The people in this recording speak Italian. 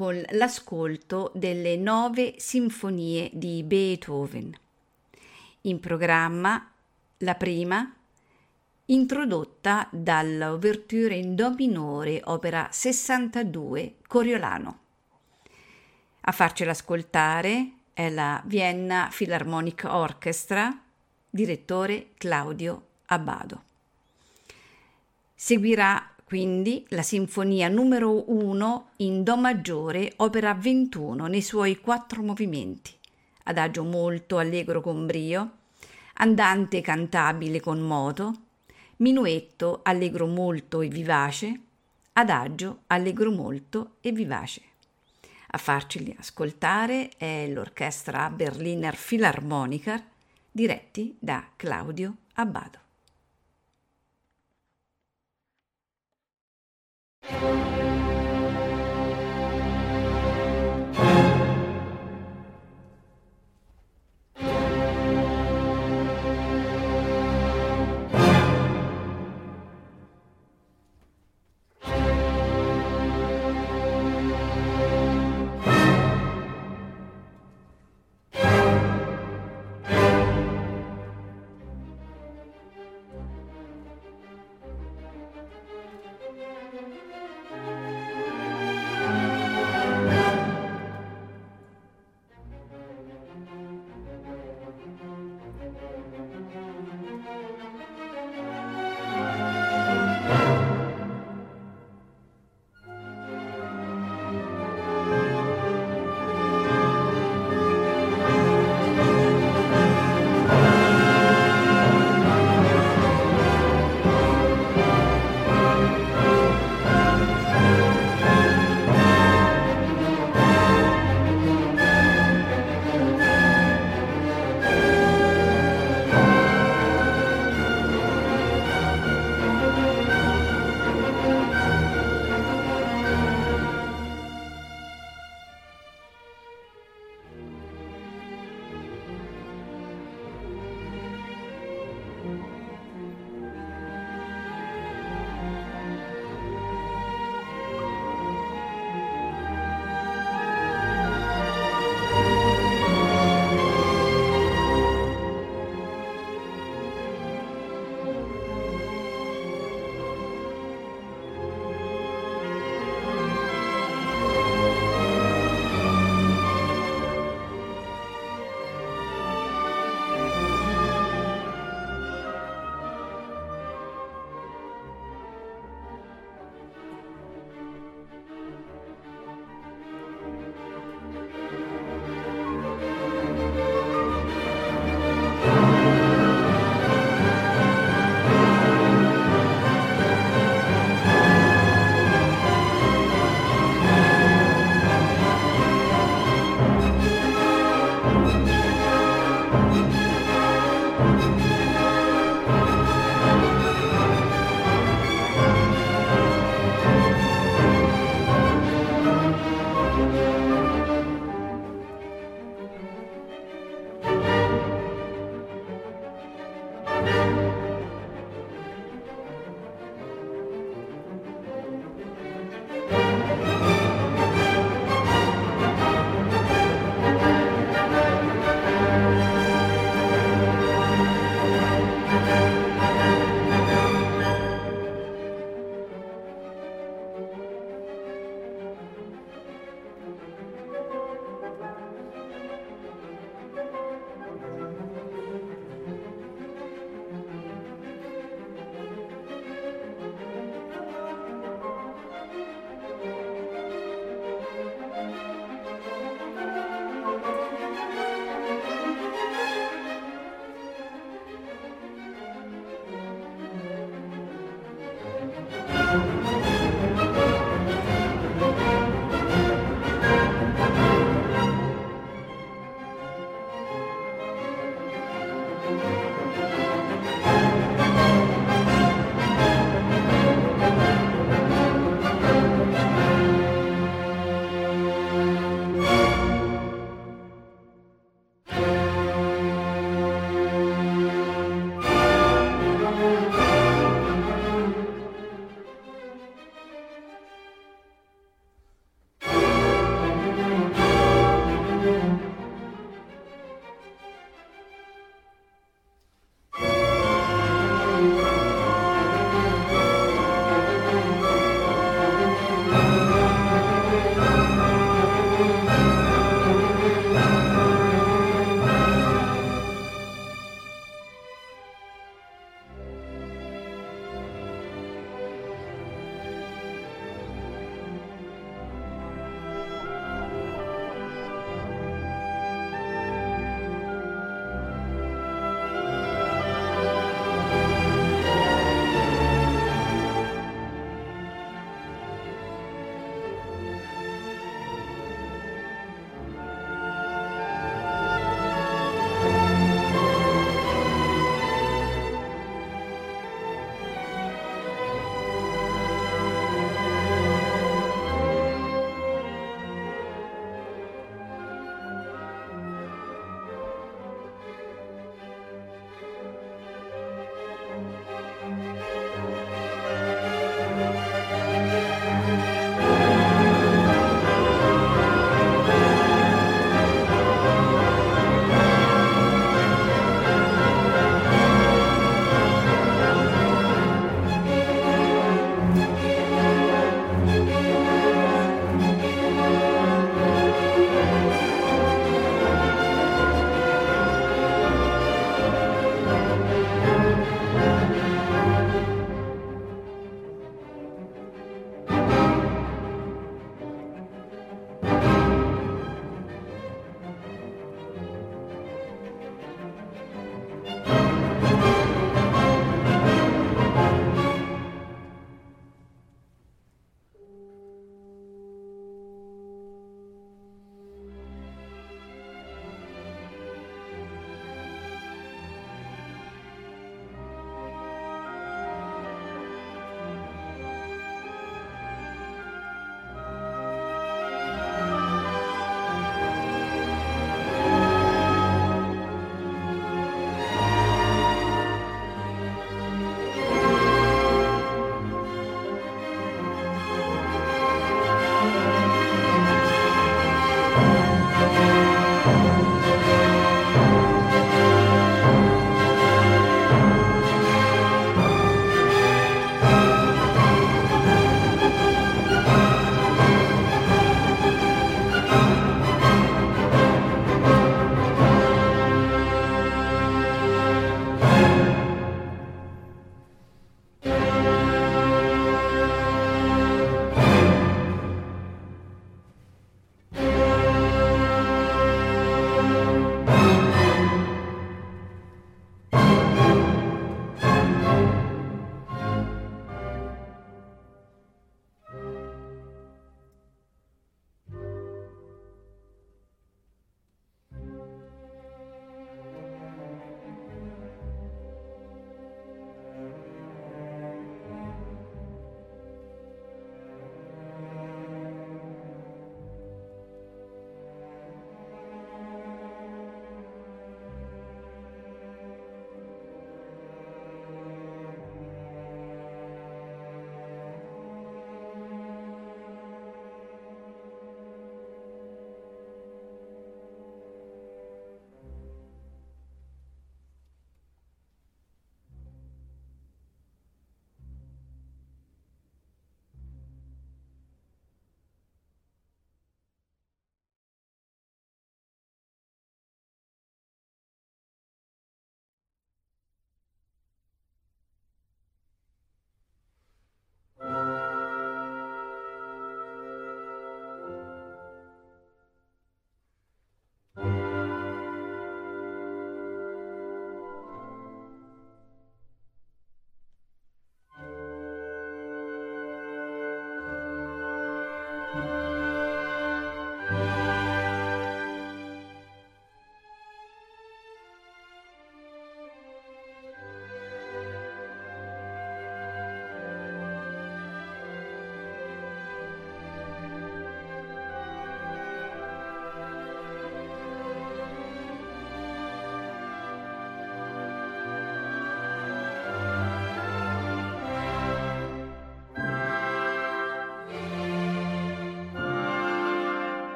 con l'ascolto delle nove sinfonie di Beethoven. In programma la prima, introdotta dall'Ouverture in Do minore, opera 62, Coriolano. A farcela ascoltare è la Vienna Philharmonic Orchestra, direttore Claudio Abbado. Seguirà quindi la sinfonia numero 1 in Do maggiore, opera 21 nei suoi quattro movimenti, adagio molto allegro con brio, andante cantabile con moto, minuetto allegro molto e vivace, adagio allegro molto e vivace. A farceli ascoltare è l'orchestra Berliner Philharmoniker diretti da Claudio Abbado. Thank you.